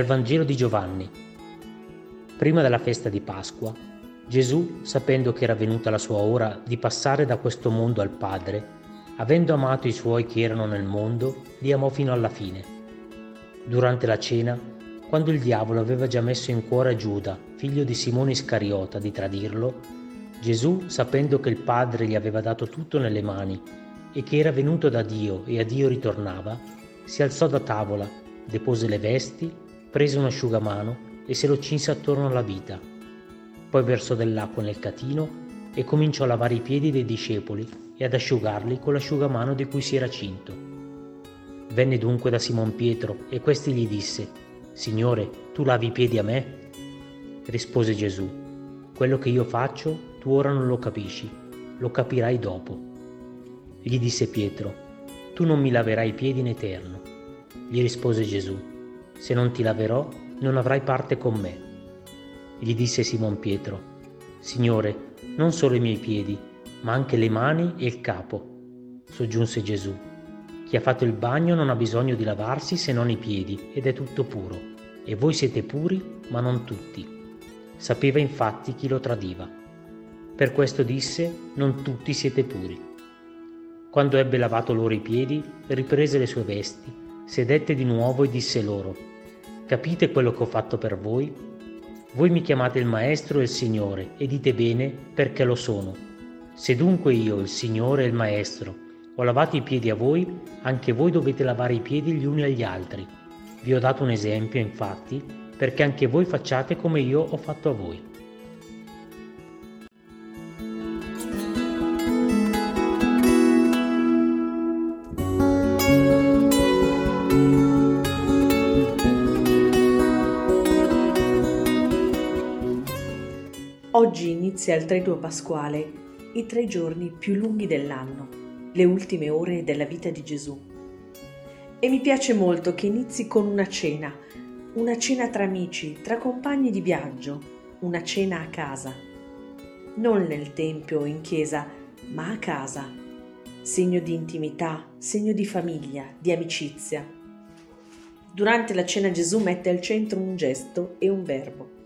Dal Vangelo di Giovanni. Prima della festa di Pasqua, Gesù, sapendo che era venuta la sua ora di passare da questo mondo al Padre, avendo amato i suoi che erano nel mondo, li amò fino alla fine. Durante la cena, quando il diavolo aveva già messo in cuore a Giuda, figlio di Simone Iscariota, di tradirlo, Gesù, sapendo che il Padre gli aveva dato tutto nelle mani e che era venuto da Dio e a Dio ritornava, si alzò da tavola, depose le vesti, prese un asciugamano e se lo cinse attorno alla vita. Poi versò dell'acqua nel catino e cominciò a lavare i piedi dei discepoli e ad asciugarli con l'asciugamano di cui si era cinto. Venne dunque da Simon Pietro e questi gli disse, Signore, tu lavi i piedi a me? Rispose Gesù, quello che io faccio tu ora non lo capisci, lo capirai dopo. Gli disse Pietro, tu non mi laverai i piedi in eterno. Gli rispose Gesù, se non ti laverò non avrai parte con me. Gli disse Simon Pietro, Signore, non solo i miei piedi, ma anche le mani e il capo. Soggiunse Gesù, chi ha fatto il bagno non ha bisogno di lavarsi se non i piedi ed è tutto puro. E voi siete puri, ma non tutti. Sapeva infatti chi lo tradiva. Per questo disse, non tutti siete puri. Quando ebbe lavato loro i piedi, riprese le sue vesti, sedette di nuovo e disse loro, Capite quello che ho fatto per voi? Voi mi chiamate il Maestro e il Signore e dite bene perché lo sono. Se dunque io, il Signore e il Maestro, ho lavato i piedi a voi, anche voi dovete lavare i piedi gli uni agli altri. Vi ho dato un esempio, infatti, perché anche voi facciate come io ho fatto a voi. Oggi inizia il Triduo Pasquale, i tre giorni più lunghi dell'anno le ultime ore della vita di Gesù. E mi piace molto che inizi con una cena, una cena tra amici, tra compagni di viaggio, una cena a casa. Non nel tempio o in chiesa, ma a casa. Segno di intimità, segno di famiglia, di amicizia. Durante la cena Gesù mette al centro un gesto e un verbo.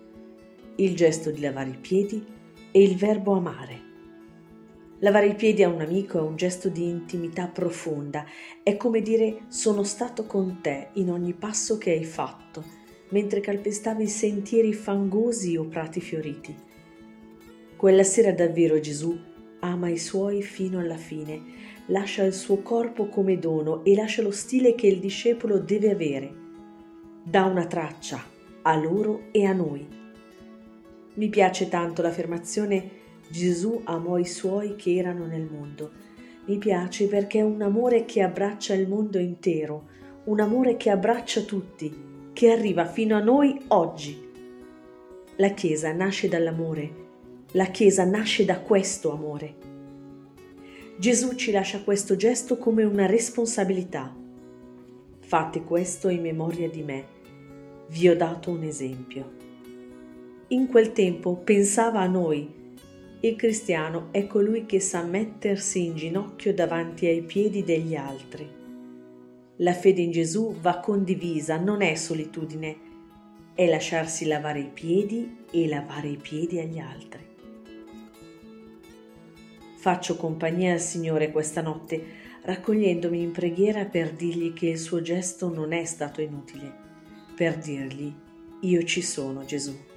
Il gesto di lavare i piedi e il verbo amare. Lavare i piedi a un amico è un gesto di intimità profonda, è come dire sono stato con te in ogni passo che hai fatto, mentre calpestavi sentieri fangosi o prati fioriti. Quella sera davvero Gesù ama i suoi fino alla fine, lascia il suo corpo come dono e lascia lo stile che il discepolo deve avere. Dà una traccia a loro e a noi. Mi piace tanto l'affermazione Gesù amò i suoi che erano nel mondo. Mi piace perché è un amore che abbraccia il mondo intero, un amore che abbraccia tutti, che arriva fino a noi oggi. La Chiesa nasce dall'amore, la Chiesa nasce da questo amore. Gesù ci lascia questo gesto come una responsabilità. Fate questo in memoria di me. Vi ho dato un esempio. In quel tempo pensava a noi, il cristiano è colui che sa mettersi in ginocchio davanti ai piedi degli altri. La fede in Gesù va condivisa, non è solitudine, è lasciarsi lavare i piedi e lavare i piedi agli altri. Faccio compagnia al Signore questa notte, raccogliendomi in preghiera per dirgli che il suo gesto non è stato inutile, per dirgli io ci sono Gesù.